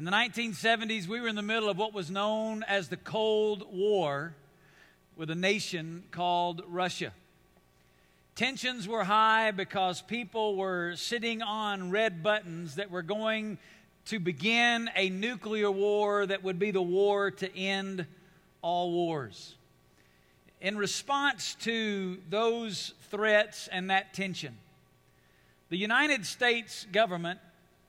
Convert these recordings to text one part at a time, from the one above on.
In the 1970s, we were in the middle of what was known as the Cold War with a nation called Russia. Tensions were high because people were sitting on red buttons that were going to begin a nuclear war that would be the war to end all wars. In response to those threats and that tension, the United States government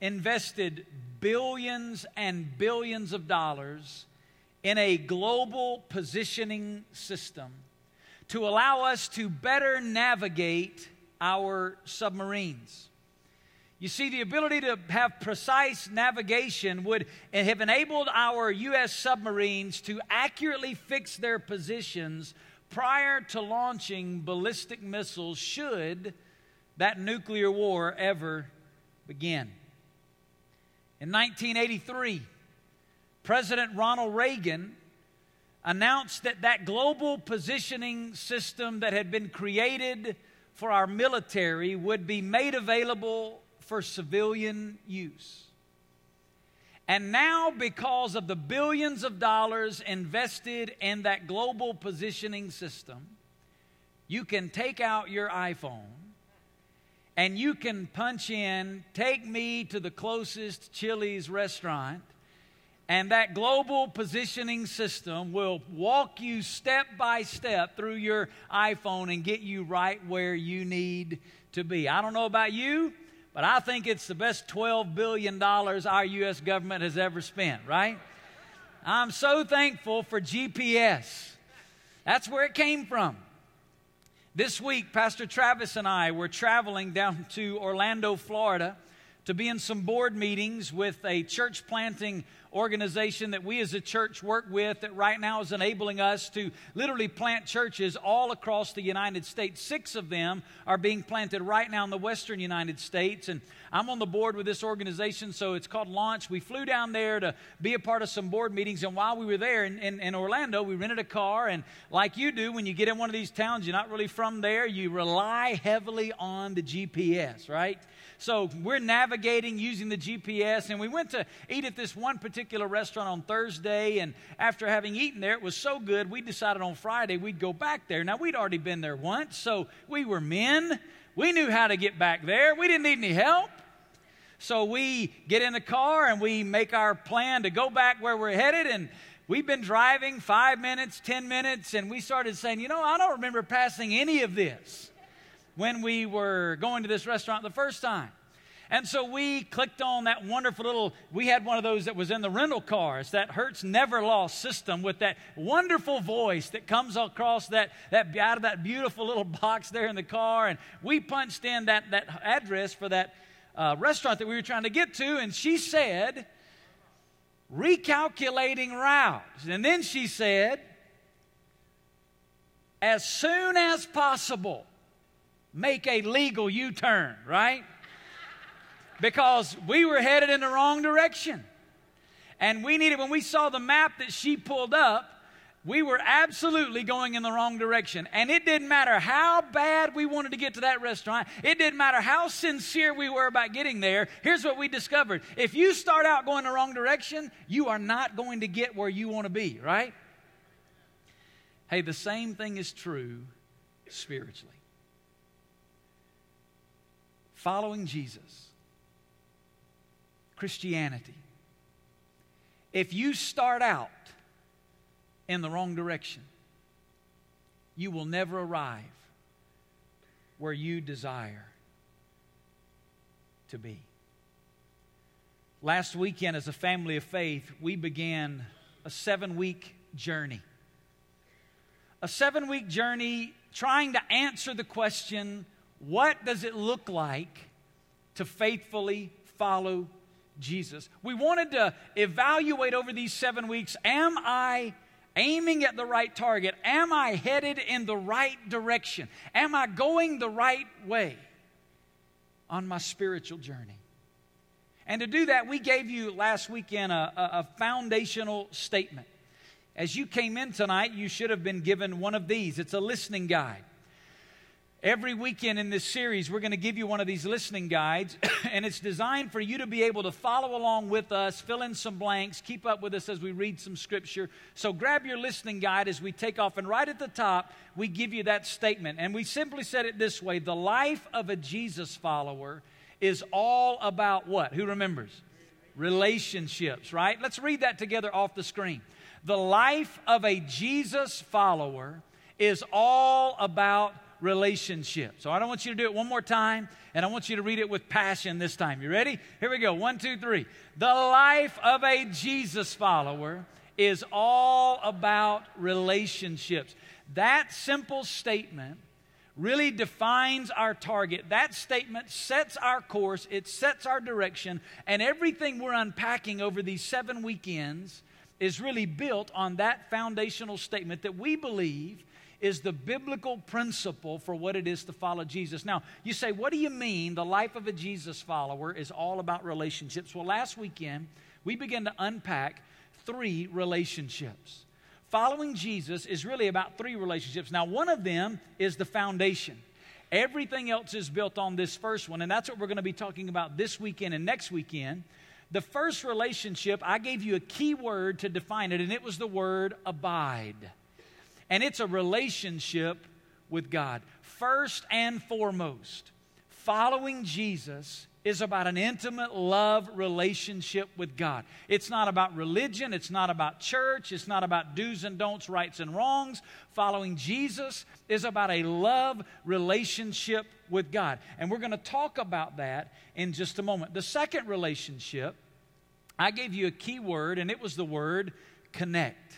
invested billions and billions of dollars in a global positioning system to allow us to better navigate our submarines. You see, the ability to have precise navigation would have enabled our U.S. submarines to accurately fix their positions prior to launching ballistic missiles should that nuclear war ever begin. In 1983, President Ronald Reagan announced that that global positioning system that had been created for our military would be made available for civilian use. And now, because of the billions of dollars invested in that global positioning system, you can take out your iPhone and you can punch in, take me to the closest Chili's restaurant, and that global positioning system will walk you step by step through your iPhone and get you right where you need to be. I don't know about you, but I think it's the best $12 billion our U.S. government has ever spent, right? I'm so thankful for GPS. That's where it came from. This week, Pastor Travis and I were traveling down to Orlando, Florida, to be in some board meetings with a church planting organization that we as a church work with that right now is enabling us to literally plant churches all across the United States. Six of them are being planted right now in the western United States. And I'm on the board with this organization, so it's called Launch. We flew down there to be a part of some board meetings. And while we were there in, in, in Orlando, we rented a car. And like you do, when you get in one of these towns, you're not really from there, you rely heavily on the GPS, right? So we're navigating using the GPS, and we went to eat at this one particular restaurant on Thursday. And after having eaten there, it was so good, we decided on Friday we'd go back there. Now, we'd already been there once, so we were men. We knew how to get back there, we didn't need any help. So we get in the car and we make our plan to go back where we're headed. And we've been driving five minutes, 10 minutes, and we started saying, you know, I don't remember passing any of this when we were going to this restaurant the first time. And so we clicked on that wonderful little, we had one of those that was in the rental cars, that Hertz NeverLost system with that wonderful voice that comes across that, that out of that beautiful little box there in the car. And we punched in that, that address for that uh, restaurant that we were trying to get to, and she said, recalculating routes. And then she said, as soon as possible make a legal U turn, right? Because we were headed in the wrong direction. And we needed, when we saw the map that she pulled up, we were absolutely going in the wrong direction. And it didn't matter how bad we wanted to get to that restaurant, it didn't matter how sincere we were about getting there. Here's what we discovered if you start out going the wrong direction, you are not going to get where you want to be, right? Hey, the same thing is true spiritually following Jesus, Christianity, if you start out in the wrong direction, you will never arrive where you desire to be. Last weekend, as a family of faith, we began a seven week journey. A seven week journey trying to answer the question what does it look like to faithfully follow Jesus? We wanted to evaluate over these seven weeks am I aiming at the right target? Am I headed in the right direction? Am I going the right way on my spiritual journey? And to do that, we gave you last weekend a, a, foundational statement. As you came in tonight, you should have been given one of these. It's a listening guide. Every weekend in this series, we're going to give you one of these listening guides, and it's designed for you to be able to follow along with us, fill in some blanks, keep up with us as we read some scripture. So grab your listening guide as we take off, and right at the top, we give you that statement. And we simply said it this way The life of a Jesus follower is all about what? Who remembers? Relationships, right? Let's read that together off the screen. The life of a Jesus follower is all about relationship. So I don't want you to do it one more time, and I want you to read it with passion this time. You ready? Here we go. One, two, three. The life of a Jesus follower is all about relationships. That simple statement really defines our target. That statement sets our course, it sets our direction, and everything we're unpacking over these seven weekends is really built on that foundational statement that we believe is the biblical principle for what it is to follow Jesus. Now, you say, what do you mean the life of a Jesus follower is all about relationships? Well, last weekend, we began to unpack three relationships. Following Jesus is really about three relationships. Now, one of them is the foundation. Everything else is built on this first one, and that's what we're going to be talking about this weekend and next weekend. The first relationship, I gave you a key word to define it, and it was the word abide and it's a relationship with God. First and foremost, following Jesus is about an intimate love relationship with God. It's not about religion, it's not about church, it's not about do's and don'ts, rights and wrongs. Following Jesus is about a love relationship with God. And we're going to talk about that in just a moment. The second relationship, I gave you a key word, and it was the word connect.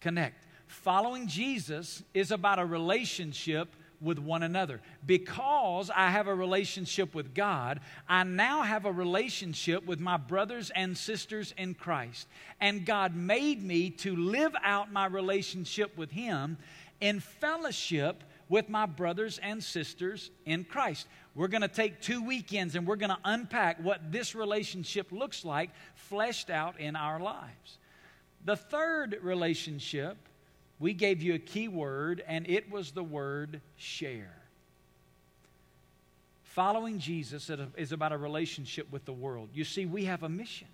Connect following Jesus is about a relationship with one another. Because I have a relationship with God, I now have a relationship with my brothers and sisters in Christ. And God made me to live out my relationship with Him in fellowship with my brothers and sisters in Christ. We're going to take two weekends and we're going to unpack what this relationship looks like fleshed out in our lives. The third relationship we gave you a key word, and it was the word share. Following Jesus is about a relationship with the world. You see, we have a mission.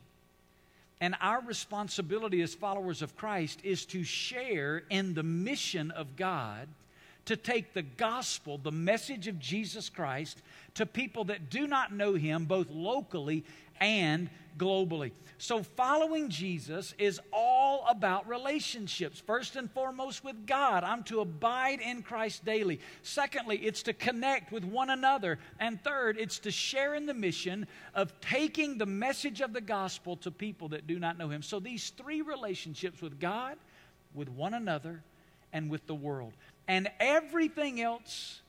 And our responsibility as followers of Christ is to share in the mission of God to take the gospel, the message of Jesus Christ, to people that do not know Him, both locally and globally. So, following Jesus is all about relationships. First and foremost, with God. I'm to abide in Christ daily. Secondly, it's to connect with one another. And third, it's to share in the mission of taking the message of the gospel to people that do not know Him. So, these three relationships with God, with one another, and with the world. And everything else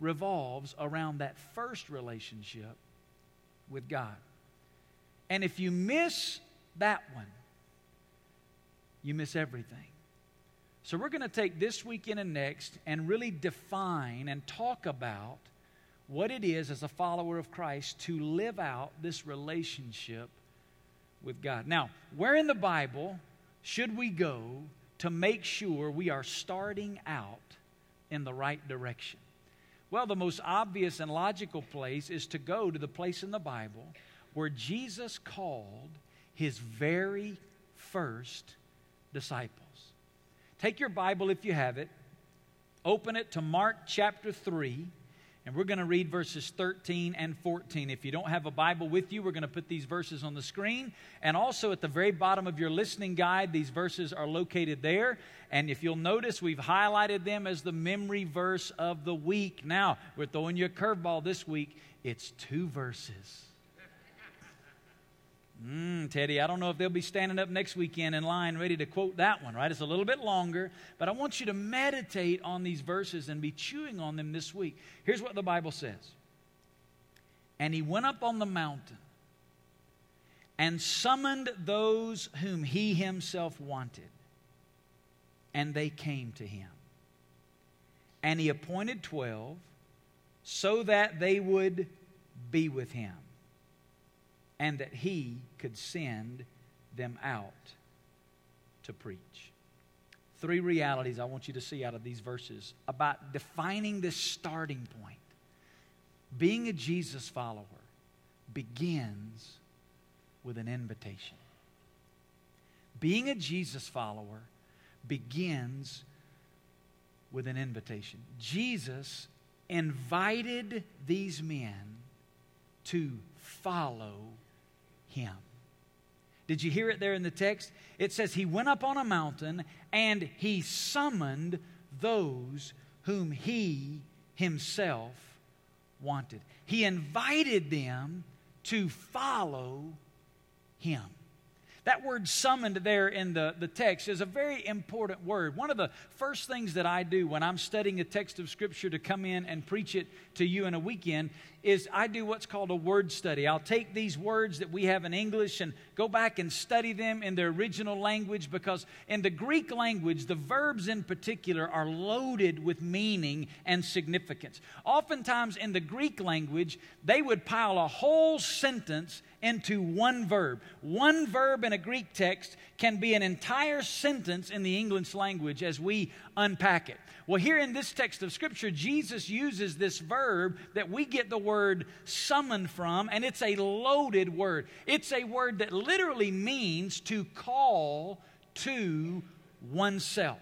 revolves around that first relationship with God. And if you miss that one, you miss everything. So, we're going to take this weekend and next and really define and talk about what it is as a follower of Christ to live out this relationship with God. Now, where in the Bible should we go to make sure we are starting out in the right direction? Well, the most obvious and logical place is to go to the place in the Bible where Jesus called his very first disciples. Take your Bible if you have it, open it to Mark chapter 3. And we're going to read verses 13 and 14. If you don't have a Bible with you, we're going to put these verses on the screen. And also at the very bottom of your listening guide, these verses are located there. And if you'll notice, we've highlighted them as the memory verse of the week. Now, we're throwing you a curveball this week. It's two verses. Mm, Teddy, I don't know if they'll be standing up next weekend in line ready to quote that one, right? It's a little bit longer, but I want you to meditate on these verses and be chewing on them this week. Here's what the Bible says And he went up on the mountain and summoned those whom he himself wanted, and they came to him. And he appointed twelve so that they would be with him and that he could send them out to preach. three realities I want you to see out of these verses about defining this starting point. Being a Jesus follower begins with an invitation. Being a Jesus follower begins with an invitation. Jesus invited these men to follow him. Did you hear it there in the text? It says, He went up on a mountain and he summoned those whom he himself wanted. He invited them to follow him. That word summoned there in the, the text is a very important word. One of the first things that I do when I'm studying a text of Scripture to come in and preach it to you in a weekend is I do what's called a word study. I'll take these words that we have in English and go back and study them in their original language because in the Greek language, the verbs in particular are loaded with meaning and significance. Oftentimes in the Greek language, they would pile a whole sentence into one verb. One verb in a Greek text can be an entire sentence in the English language as we unpack it. Well, here in this text of Scripture, Jesus uses this verb that we get the word summon from, and it's a loaded word. It's a word that literally means to call to oneself.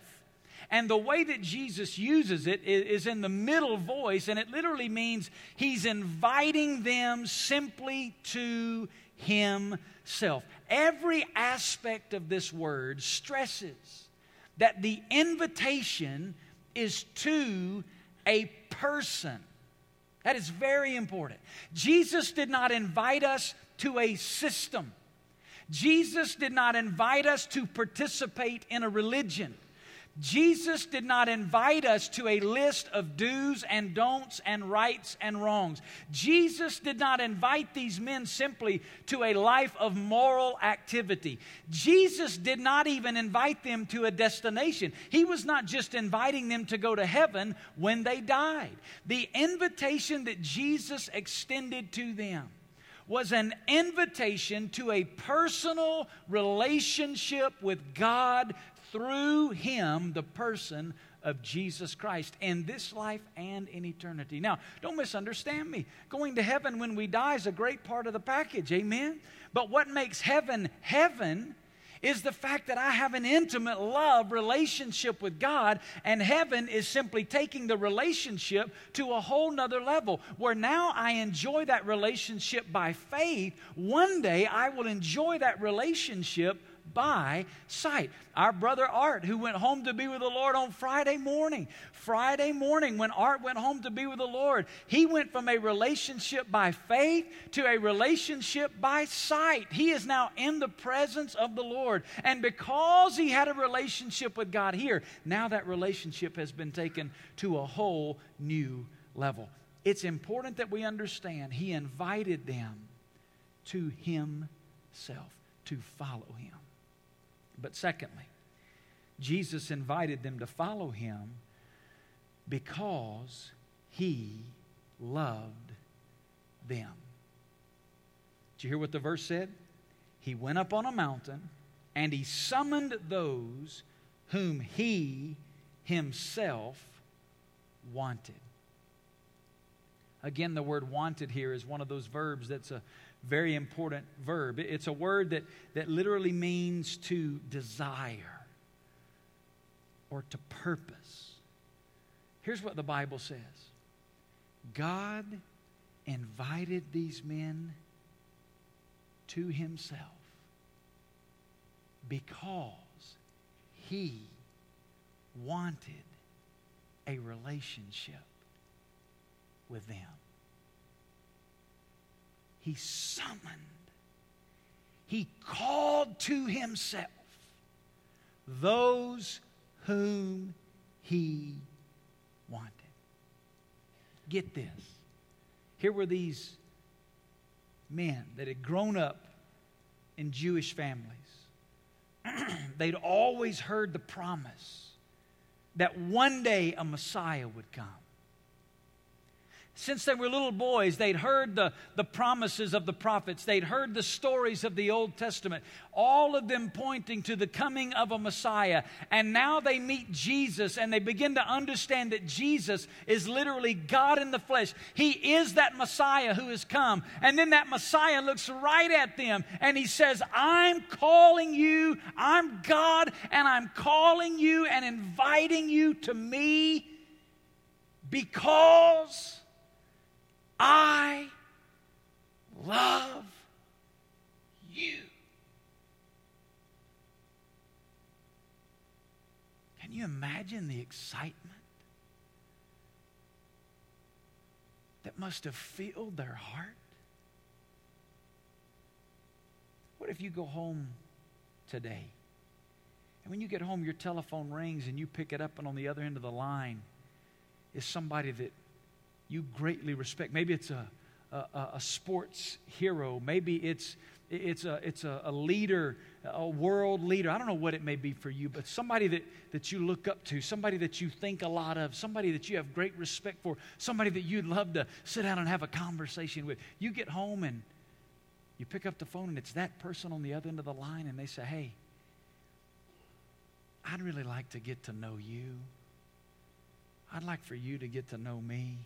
And the way that Jesus uses it is in the middle voice, and it literally means he's inviting them simply to himself. Every aspect of this word stresses that the invitation is to a person. That is very important. Jesus did not invite us to a system. Jesus did not invite us to participate in a religion. Jesus did not invite us to a list of do's and don'ts and rights and wrongs. Jesus did not invite these men simply to a life of moral activity. Jesus did not even invite them to a destination. He was not just inviting them to go to heaven when they died. The invitation that Jesus extended to them was an invitation to a personal relationship with God through him, the person of Jesus Christ in this life and in eternity. Now, don't misunderstand me. Going to heaven when we die is a great part of the package, amen? But what makes heaven heaven is the fact that I have an intimate love relationship with God, and heaven is simply taking the relationship to a whole nother level where now I enjoy that relationship by faith. One day I will enjoy that relationship by sight. Our brother Art, who went home to be with the Lord on Friday morning, Friday morning, when Art went home to be with the Lord, he went from a relationship by faith to a relationship by sight. He is now in the presence of the Lord. And because he had a relationship with God here, now that relationship has been taken to a whole new level. It's important that we understand he invited them to himself, to follow him. But secondly, Jesus invited them to follow him because he loved them. Did you hear what the verse said? He went up on a mountain and he summoned those whom he himself wanted. Again, the word wanted here is one of those verbs that's a very important verb. It's a word that, that literally means to desire or to purpose. Here's what the Bible says God invited these men to himself because he wanted a relationship with them he summoned, he called to himself those whom he wanted. Get this. Here were these men that had grown up in Jewish families. They'd always heard the promise that one day a Messiah would come. Since they were little boys, they'd heard the, the promises of the prophets. They'd heard the stories of the Old Testament, all of them pointing to the coming of a Messiah. And now they meet Jesus and they begin to understand that Jesus is literally God in the flesh. He is that Messiah who has come. And then that Messiah looks right at them and he says, I'm calling you, I'm God, and I'm calling you and inviting you to me because I love you. Can you imagine the excitement that must have filled their heart? What if you go home today? And when you get home, your telephone rings and you pick it up, and on the other end of the line is somebody that you greatly respect. Maybe it's a, a, a sports hero. Maybe it's, it's, a, it's a, a leader, a world leader. I don't know what it may be for you, but somebody that, that you look up to, somebody that you think a lot of, somebody that you have great respect for, somebody that you'd love to sit down and have a conversation with. You get home and you pick up the phone and it's that person on the other end of the line and they say, Hey, I'd really like to get to know you. I'd like for you to get to know me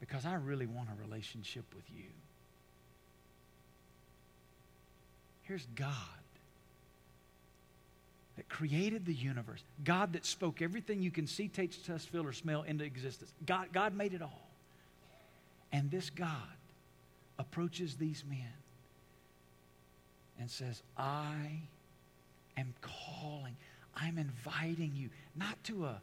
because I really want a relationship with you. Here's God that created the universe, God that spoke everything you can see, taste, test, feel, or smell into existence. God, God made it all. And this God approaches these men and says, I am calling, I'm inviting you, not to a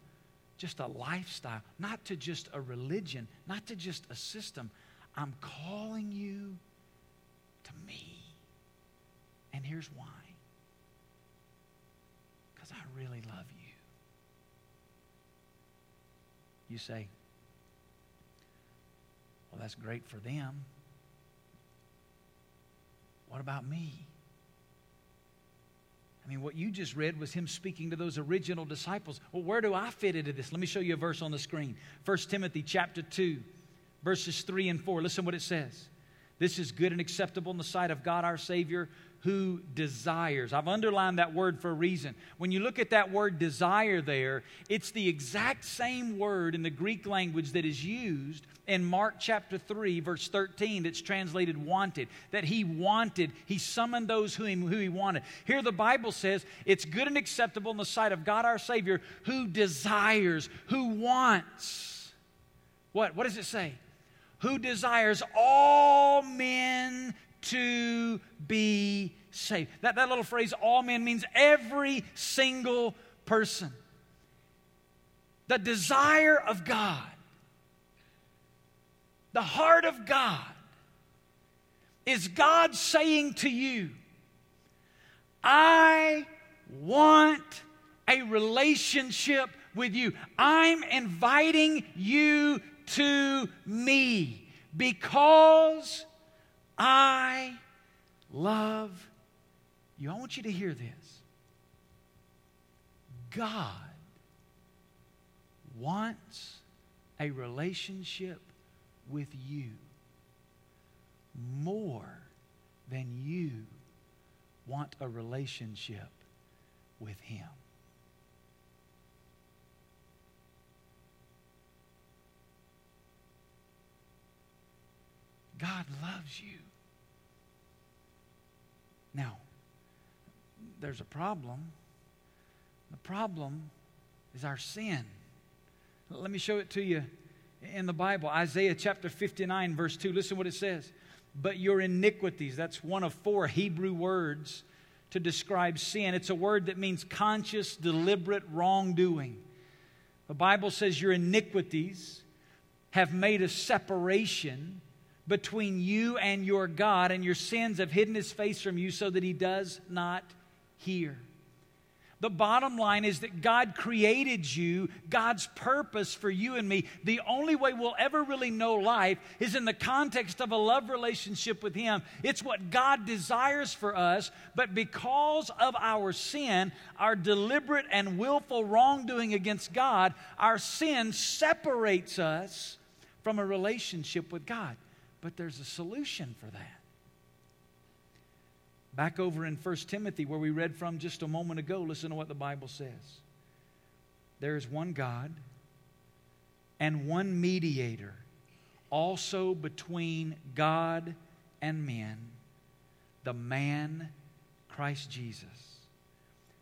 just a lifestyle, not to just a religion, not to just a system. I'm calling you to me. And here's why because I really love you. You say, well, that's great for them. What about me? I mean, what you just read was him speaking to those original disciples. Well, where do I fit into this? Let me show you a verse on the screen. 1 Timothy chapter 2, verses 3 and 4. Listen what it says. This is good and acceptable in the sight of God our Savior, who desires. I've underlined that word for a reason. When you look at that word desire there, it's the exact same word in the Greek language that is used in Mark chapter 3, verse 13, that's translated wanted. That he wanted, he summoned those who he, who he wanted. Here the Bible says it's good and acceptable in the sight of God our Savior, who desires, who wants. What? What does it say? Who desires all men to be saved. That, that little phrase, all men, means every single person. The desire of God, the heart of God, is God saying to you, I want a relationship with you. I'm inviting you to me because I love you. I want you to hear this. God wants a relationship with you more than you want a relationship with Him. God loves you. Now, there's a problem. The problem is our sin. Let me show it to you in the Bible. Isaiah chapter 59, verse 2. Listen what it says. But your iniquities, that's one of four Hebrew words to describe sin. It's a word that means conscious, deliberate wrongdoing. The Bible says your iniquities have made a separation between you and your God, and your sins have hidden his face from you so that he does not hear. The bottom line is that God created you, God's purpose for you and me. The only way we'll ever really know life is in the context of a love relationship with Him. It's what God desires for us, but because of our sin, our deliberate and willful wrongdoing against God, our sin separates us from a relationship with God. But there's a solution for that. Back over in 1 Timothy, where we read from just a moment ago, listen to what the Bible says. There is one God and one mediator, also between God and men, the man Christ Jesus,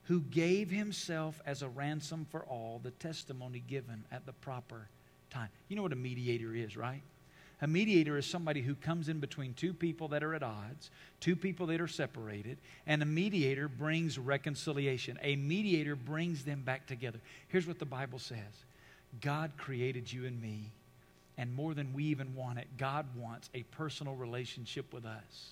who gave himself as a ransom for all, the testimony given at the proper time. You know what a mediator is, right? A mediator is somebody who comes in between two people that are at odds, two people that are separated, and a mediator brings reconciliation. A mediator brings them back together. Here's what the Bible says God created you and me, and more than we even want it, God wants a personal relationship with us.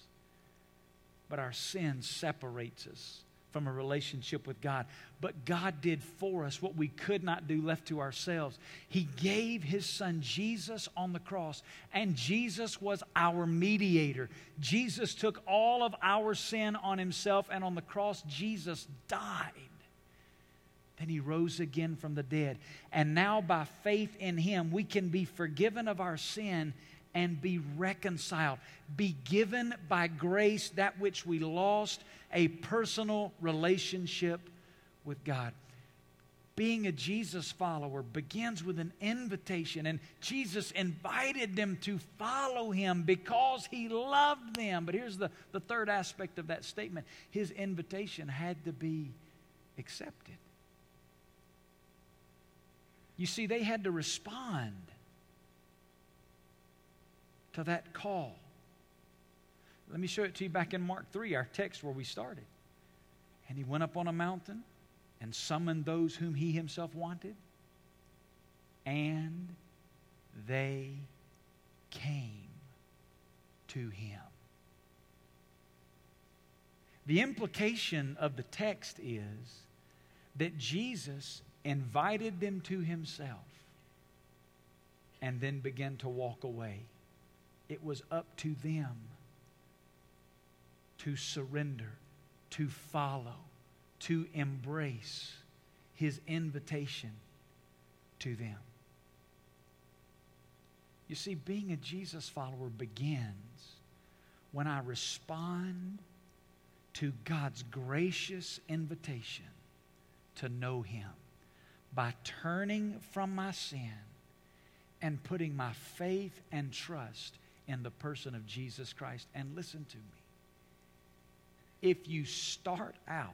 But our sin separates us from a relationship with God. But God did for us what we could not do left to ourselves. He gave His Son Jesus on the cross, and Jesus was our mediator. Jesus took all of our sin on Himself, and on the cross, Jesus died. Then He rose again from the dead. And now, by faith in Him, we can be forgiven of our sin and be reconciled, be given by grace that which we lost a personal relationship with God. Being a Jesus follower begins with an invitation, and Jesus invited them to follow him because he loved them. But here's the, the third aspect of that statement his invitation had to be accepted. You see, they had to respond to that call. Let me show it to you back in Mark 3, our text where we started. And he went up on a mountain and summoned those whom he himself wanted, and they came to him. The implication of the text is that Jesus invited them to himself and then began to walk away. It was up to them to surrender, to follow, to embrace his invitation to them. You see, being a Jesus follower begins when I respond to God's gracious invitation to know Him by turning from my sin and putting my faith and trust in the person of Jesus Christ. And listen to me if you start out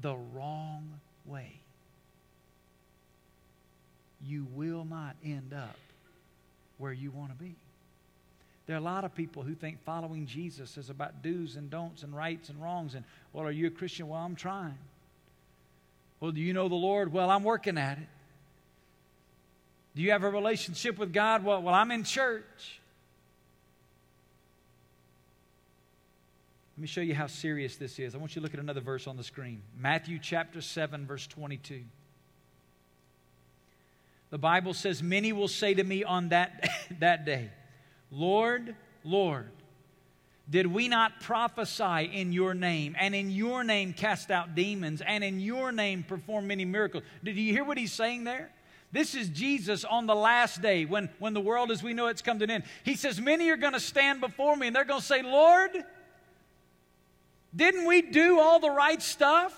the wrong way, you will not end up where you want to be. There are a lot of people who think following Jesus is about do's and don'ts and rights and wrongs. And, well, are you a Christian? Well, I'm trying. Well, do you know the Lord? Well, I'm working at it. Do you have a relationship with God? Well, well I'm in church. Let me show you how serious this is. I want you to look at another verse on the screen Matthew chapter 7, verse 22. The Bible says, Many will say to me on that, that day, Lord, Lord, did we not prophesy in your name, and in your name cast out demons, and in your name perform many miracles? Did you hear what he's saying there? This is Jesus on the last day when, when the world as we know it's come to an end. He says, Many are going to stand before me, and they're going to say, Lord, didn't we do all the right stuff?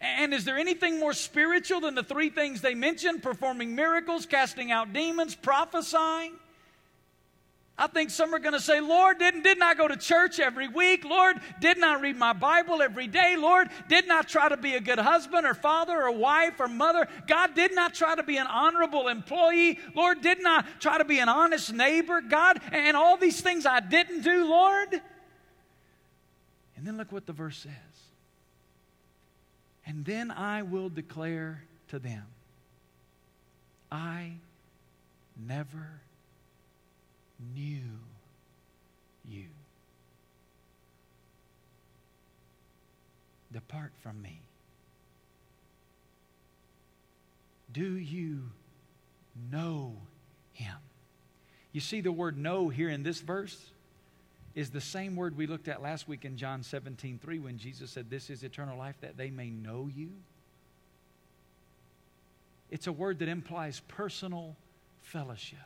And is there anything more spiritual than the three things they mentioned performing miracles, casting out demons, prophesying? I think some are going to say, Lord, didn't, didn't I go to church every week? Lord, didn't I read my Bible every day? Lord, didn't I try to be a good husband or father or wife or mother? God, didn't I try to be an honorable employee? Lord, didn't I try to be an honest neighbor? God, and all these things I didn't do, Lord? And then look what the verse says. And then I will declare to them, I never knew you. depart from me. Do you know him? You see, the word know here in this verse is the same word we looked at last week in John 17 3 when Jesus said, This is eternal life, that they may know you. It's a word that implies personal fellowship.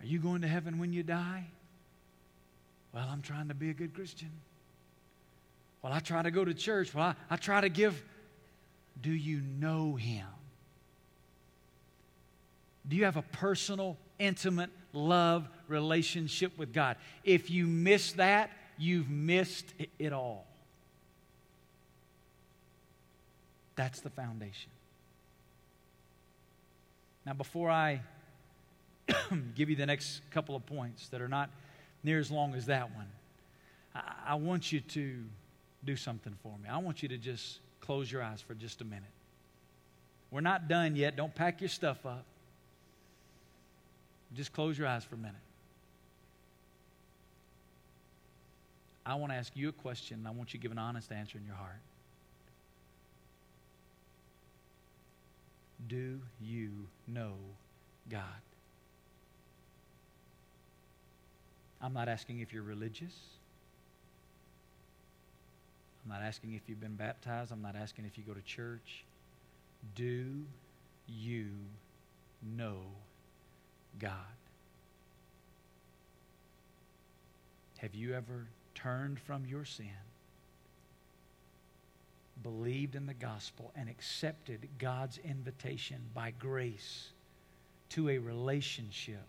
Are you going to heaven when you die? Well, I'm trying to be a good Christian. Well, I try to go to church. Well, I, I try to give. Do you know Him? Do you have a personal, intimate, love relationship with God? If you miss that, you've missed it all. That's the foundation. Now, before I give you the next couple of points that are not near as long as that one, I, I want you to do something for me. I want you to just close your eyes for just a minute. We're not done yet. Don't pack your stuff up. Just close your eyes for a minute. I want to ask you a question, and I want you to give an honest answer in your heart. Do you know God? I'm not asking if you're religious. I'm not asking if you've been baptized. I'm not asking if you go to church. Do you know God? Have you ever turned from your sin, believed in the gospel, and accepted God's invitation by grace to a relationship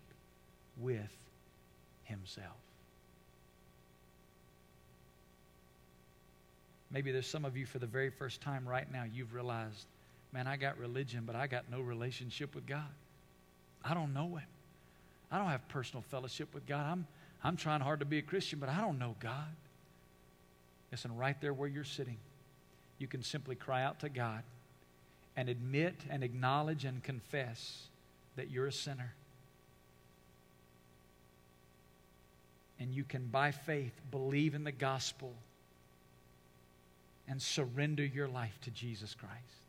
with Himself? Maybe there's some of you for the very first time right now, you've realized, man, I got religion, but I got no relationship with God. I don't know Him. I don't have personal fellowship with God. I'm, I'm trying hard to be a Christian, but I don't know God. Listen, right there where you're sitting, you can simply cry out to God and admit and acknowledge and confess that you're a sinner. And you can, by faith, believe in the gospel and surrender your life to Jesus Christ.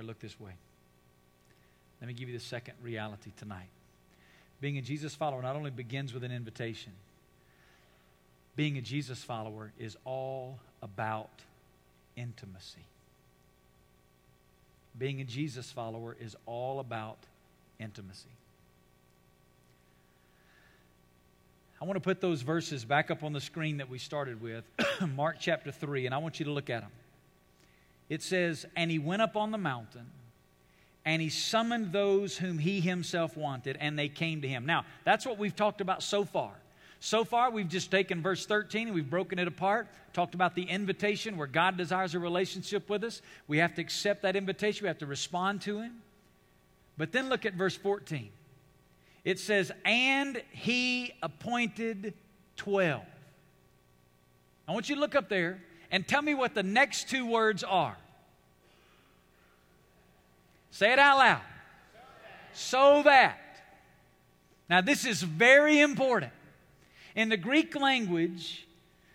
Right, look this way. Let me give you the second reality tonight. Being a Jesus follower not only begins with an invitation, being a Jesus follower is all about intimacy. Being a Jesus follower is all about intimacy. I want to put those verses back up on the screen that we started with, Mark chapter 3, and I want you to look at them. It says, And he went up on the mountain, and he summoned those whom he himself wanted, and they came to him. Now, that's what we've talked about so far. So far, we've just taken verse 13 and we've broken it apart, talked about the invitation where God desires a relationship with us. We have to accept that invitation, we have to respond to Him. But then look at verse 14 it says, and he appointed 12. I want you to look up there and tell me what the next two words are. Say it out loud. So that. so that. Now, this is very important. In the Greek language,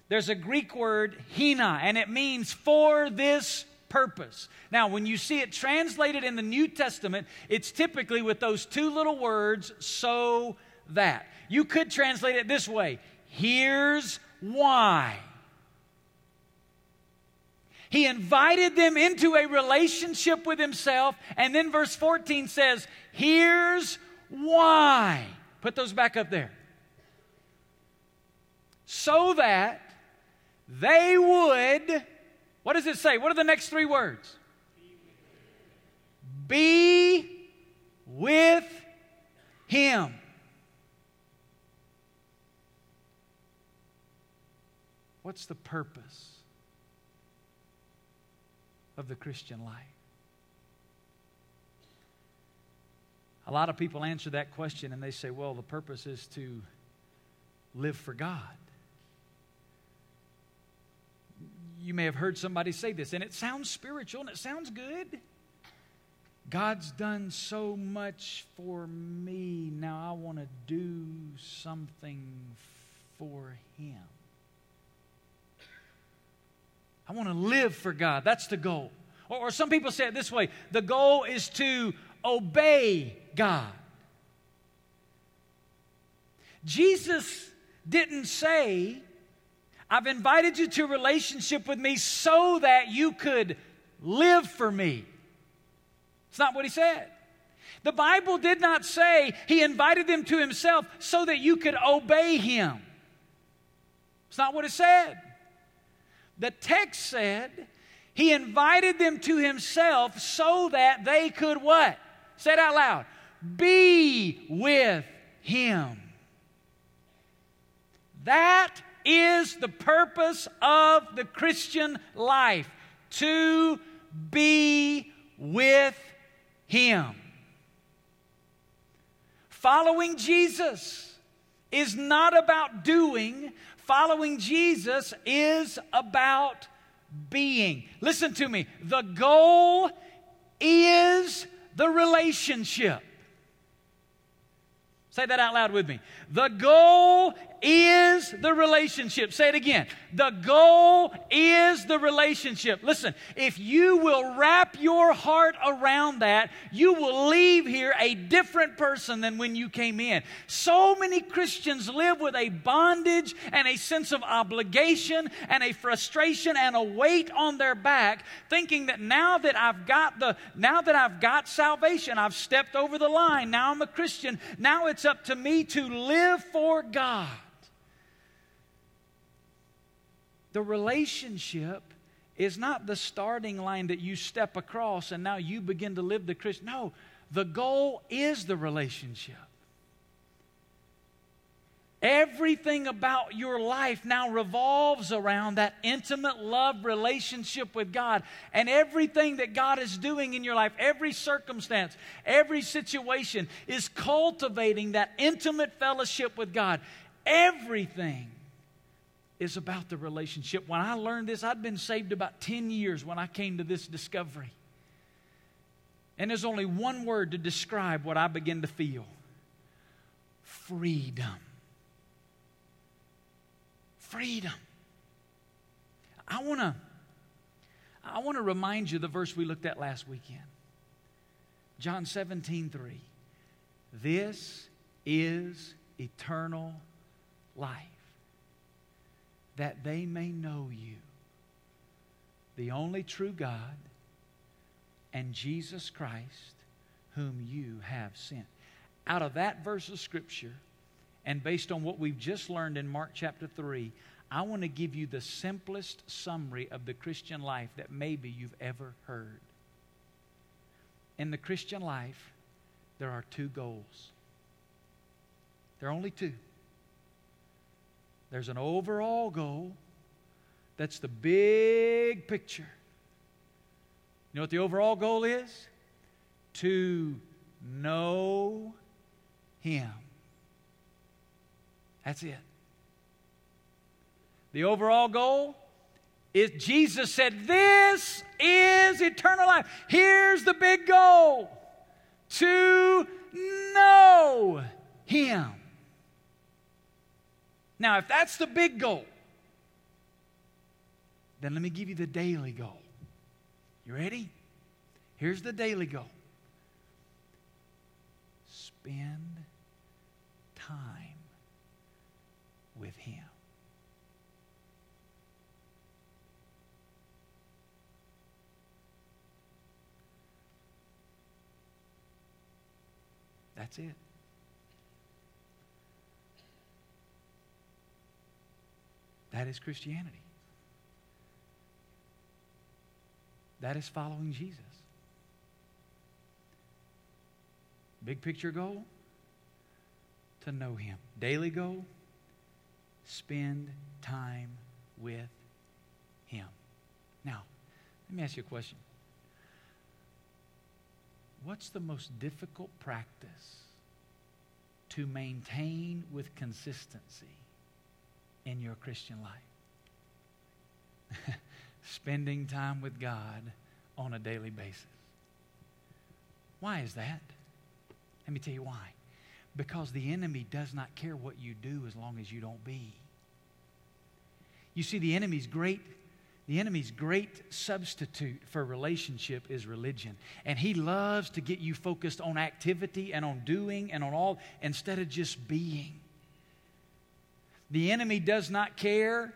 there's a Greek word, hina, and it means for this purpose. Now, when you see it translated in the New Testament, it's typically with those two little words, so that. You could translate it this way here's why. He invited them into a relationship with himself, and then verse 14 says, Here's why. Put those back up there. So that they would what does it say? What are the next three words? Be with Him. What's the purpose of the Christian life? A lot of people answer that question and they say, well, the purpose is to live for God. you may have heard somebody say this, and it sounds spiritual and it sounds good. God's done so much for me. Now I want to do something for Him. I want to live for God. That's the goal. Or, or, some people say it this way the goal is to obey God. Jesus didn't say, I've invited you to a relationship with me so that you could live for me. It's not what he said. The Bible did not say he invited them to himself so that you could obey him. It's not what it said. The text said he invited them to himself so that they could what? Say it out loud. Be with him. That is the purpose of the Christian life to be with him. Following Jesus is not about doing, following Jesus is about being. Listen to me. The goal is the relationship. Say that out loud with me. The goal is the relationship. Say it again. The goal is the relationship. Listen, if you will wrap your heart around that, you will leave here a different person than when you came in. So many Christians live with a bondage and a sense of obligation and a frustration and a weight on their back, thinking that now that I've got the now that I've got salvation, I've stepped over the line, now I'm a Christian, now it's up to me to live for God. The relationship is not the starting line that you step across and now you begin to live the Christian. No, the goal is the relationship. Everything about your life now revolves around that intimate love relationship with God. And everything that God is doing in your life, every circumstance, every situation, is cultivating that intimate fellowship with God. Everything is about the relationship. When I learned this, I'd been saved about 10 years when I came to this discovery. And there's only one word to describe what I begin to feel freedom. Freedom. I want to I want to remind you the verse we looked at last weekend. John 17, 3. This is eternal life that they may know you, the only true God, and Jesus Christ, whom you have sent. Out of that verse of Scripture, and based on what we've just learned in Mark chapter 3, I want to give you the simplest summary of the Christian life that maybe you've ever heard. In the Christian life, there are two goals. There are only two. There's an overall goal that's the big picture. You know what the overall goal is? To know Him. That's it. The overall goal is Jesus said, This is eternal life. Here's the big goal to know Him. Now, if that's the big goal, then let me give you the daily goal. You ready? Here's the daily goal spend time with Him. That's it. That is Christianity. That is following Jesus. Big picture goal to know Him. Daily goal spend time with Him. Now, let me ask you a question. What's the most difficult practice to maintain with consistency? In your Christian life? spending time with God on a daily basis. Why is that? Let me tell you why. Because the enemy does not care what you do as long as you don't be. You see, the enemy's great the enemy's great substitute for relationship is religion. And he loves to get you focused on activity and on doing and on all instead of just being. The enemy does not care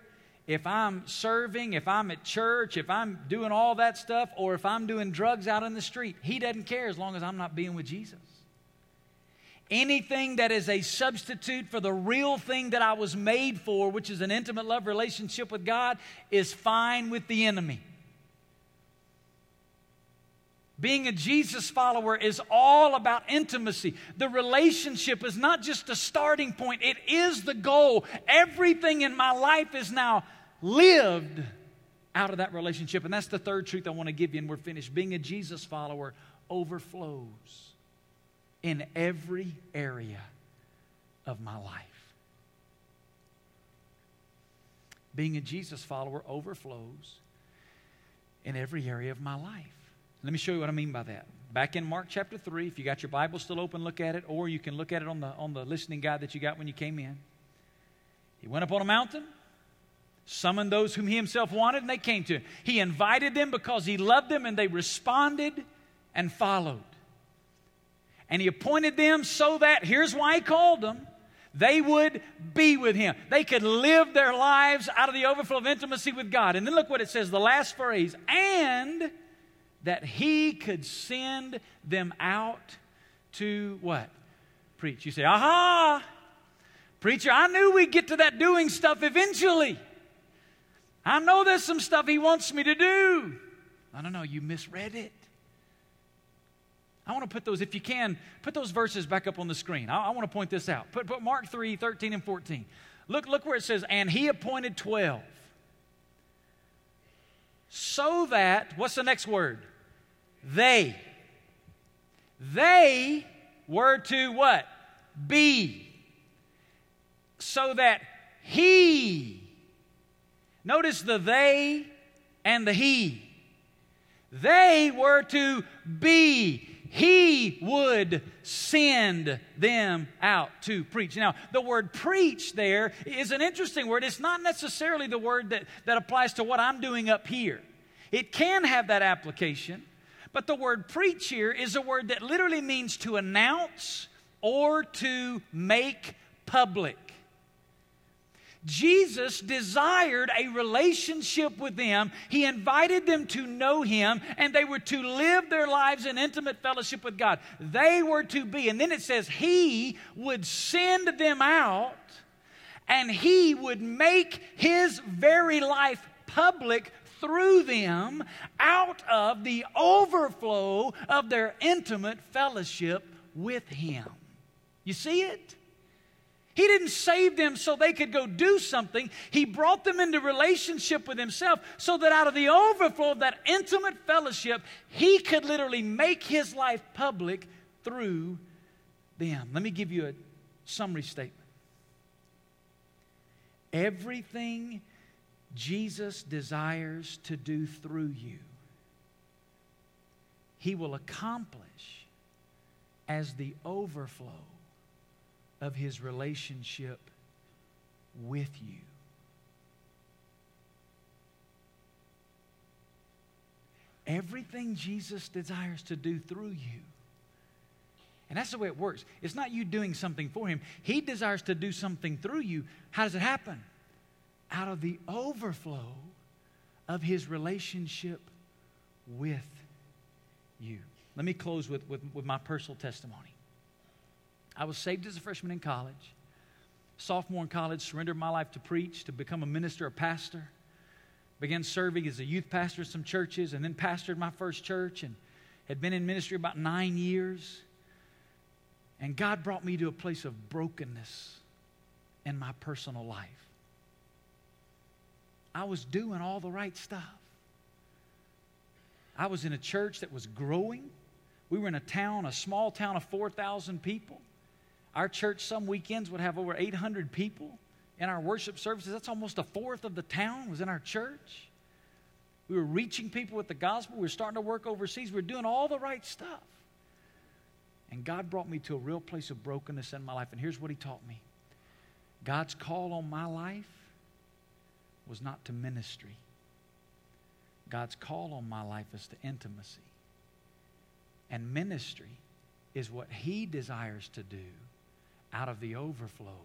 if I'm serving, if I'm at church, if I'm doing all that stuff, or if I'm doing drugs out in the street. He doesn't care as long as I'm not being with Jesus. Anything that is a substitute for the real thing that I was made for, which is an intimate love relationship with God, is fine with the enemy. Being a Jesus follower is all about intimacy. The relationship is not just a starting point, it is the goal. Everything in my life is now lived out of that relationship. And that's the third truth I want to give you, and we're finished. Being a Jesus follower overflows in every area of my life. Being a Jesus follower overflows in every area of my life. Let me show you what I mean by that. Back in Mark chapter 3, if you got your Bible still open, look at it, or you can look at it on the, on the listening guide that you got when you came in. He went up on a mountain, summoned those whom he himself wanted, and they came to him. He invited them because he loved them, and they responded and followed. And he appointed them so that, here's why he called them, they would be with him. They could live their lives out of the overflow of intimacy with God. And then look what it says the last phrase, and that he could send them out to what? Preach. You say, aha, preacher, I knew we'd get to that doing stuff eventually. I know there's some stuff he wants me to do. I don't know, you misread it. I want to put those, if you can, put those verses back up on the screen. I, I want to point this out. Put, put Mark 3, 13 and 14. Look, look where it says, and he appointed 12. So that, what's the next word? They. They were to what? Be. So that he. Notice the they and the he. They were to be he would send them out to preach. Now, the word preach there is an interesting word. It's not necessarily the word that, that applies to what I'm doing up here. It can have that application, but the word preach here is a word that literally means to announce or to make public. Jesus desired a relationship with them. He invited them to know Him, and they were to live their lives in intimate fellowship with God. They were to be, and then it says, He would send them out, and He would make His very life public through them out of the overflow of their intimate fellowship with Him. You see it? He didn't save them so they could go do something. He brought them into relationship with Himself so that out of the overflow of that intimate fellowship, He could literally make His life public through them. Let me give you a summary statement. Everything Jesus desires to do through you, He will accomplish as the overflow of his relationship with you. Everything Jesus desires to do through you. And that's the way it works. It's not you doing something for him, he desires to do something through you. How does it happen? Out of the overflow of his relationship with you. Let me close with, with, with my personal testimony. I was saved as a freshman in college. Sophomore in college, surrendered my life to preach, to become a minister, a pastor. Began serving as a youth pastor in some churches, and then pastored my first church and had been in ministry about nine years. And God brought me to a place of brokenness in my personal life. I was doing all the right stuff. I was in a church that was growing. We were in a town, a small town of 4,000 people. Our church, some weekends, would have over 800 people in our worship services. That's almost a fourth of the town was in our church. We were reaching people with the gospel. We were starting to work overseas. We were doing all the right stuff. And God brought me to a real place of brokenness in my life. And here's what He taught me God's call on my life was not to ministry, God's call on my life is to intimacy. And ministry is what He desires to do out of the overflow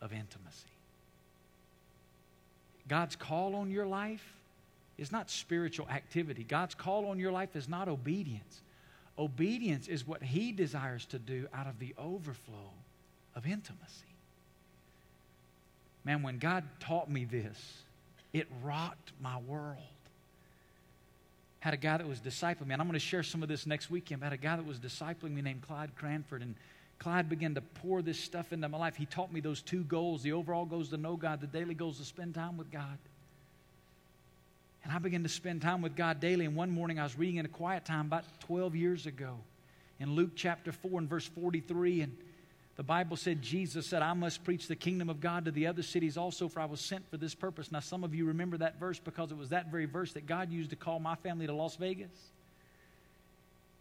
of intimacy. God's call on your life is not spiritual activity. God's call on your life is not obedience. Obedience is what He desires to do out of the overflow of intimacy. Man, when God taught me this, it rocked my world. Had a guy that was discipling me, and I'm going to share some of this next weekend. Had a guy that was discipling me named Clyde Cranford, and Clyde began to pour this stuff into my life. He taught me those two goals the overall goals to know God, the daily goals to spend time with God. And I began to spend time with God daily. And one morning I was reading in a quiet time about 12 years ago in Luke chapter 4 and verse 43. And the Bible said, Jesus said, I must preach the kingdom of God to the other cities also, for I was sent for this purpose. Now, some of you remember that verse because it was that very verse that God used to call my family to Las Vegas.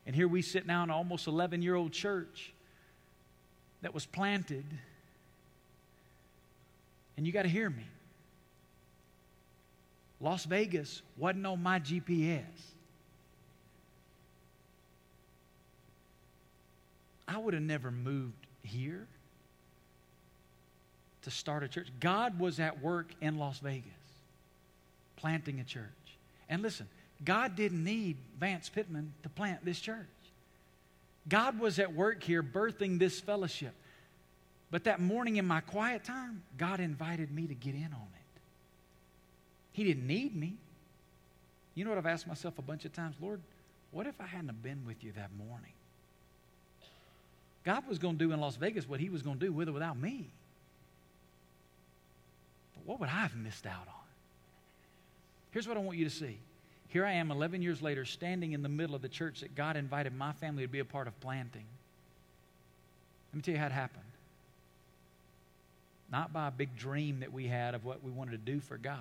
And here we sit now in an almost 11 year old church that was planted. And you got to hear me. Las Vegas wasn't on my GPS. I would have never moved here to start a church. God was at work in Las Vegas, planting a church. And listen, God didn't need Vance Pitman to plant this church. God was at work here birthing this fellowship. But that morning in my quiet time, God invited me to get in on it. He didn't need me. You know what I've asked myself a bunch of times? Lord, what if I hadn't have been with you that morning? God was going to do in Las Vegas what he was going to do with or without me. But what would I have missed out on? Here's what I want you to see. Here I am 11 years later, standing in the middle of the church that God invited my family to be a part of planting. Let me tell you how it happened. Not by a big dream that we had of what we wanted to do for God.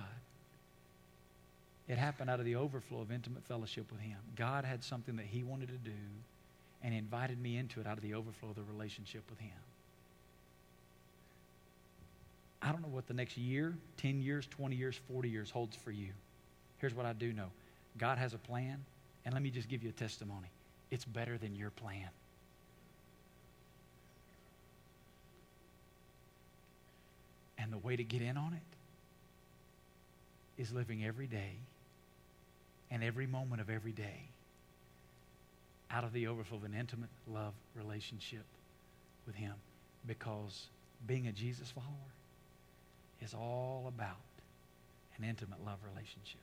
It happened out of the overflow of intimate fellowship with Him. God had something that He wanted to do and invited me into it out of the overflow of the relationship with Him. I don't know what the next year, 10 years, 20 years, 40 years holds for you. Here's what I do know God has a plan, and let me just give you a testimony. It's better than your plan. And the way to get in on it is living every day and every moment of every day out of the overflow of an intimate love relationship with Him. Because being a Jesus follower is all about an intimate love relationship.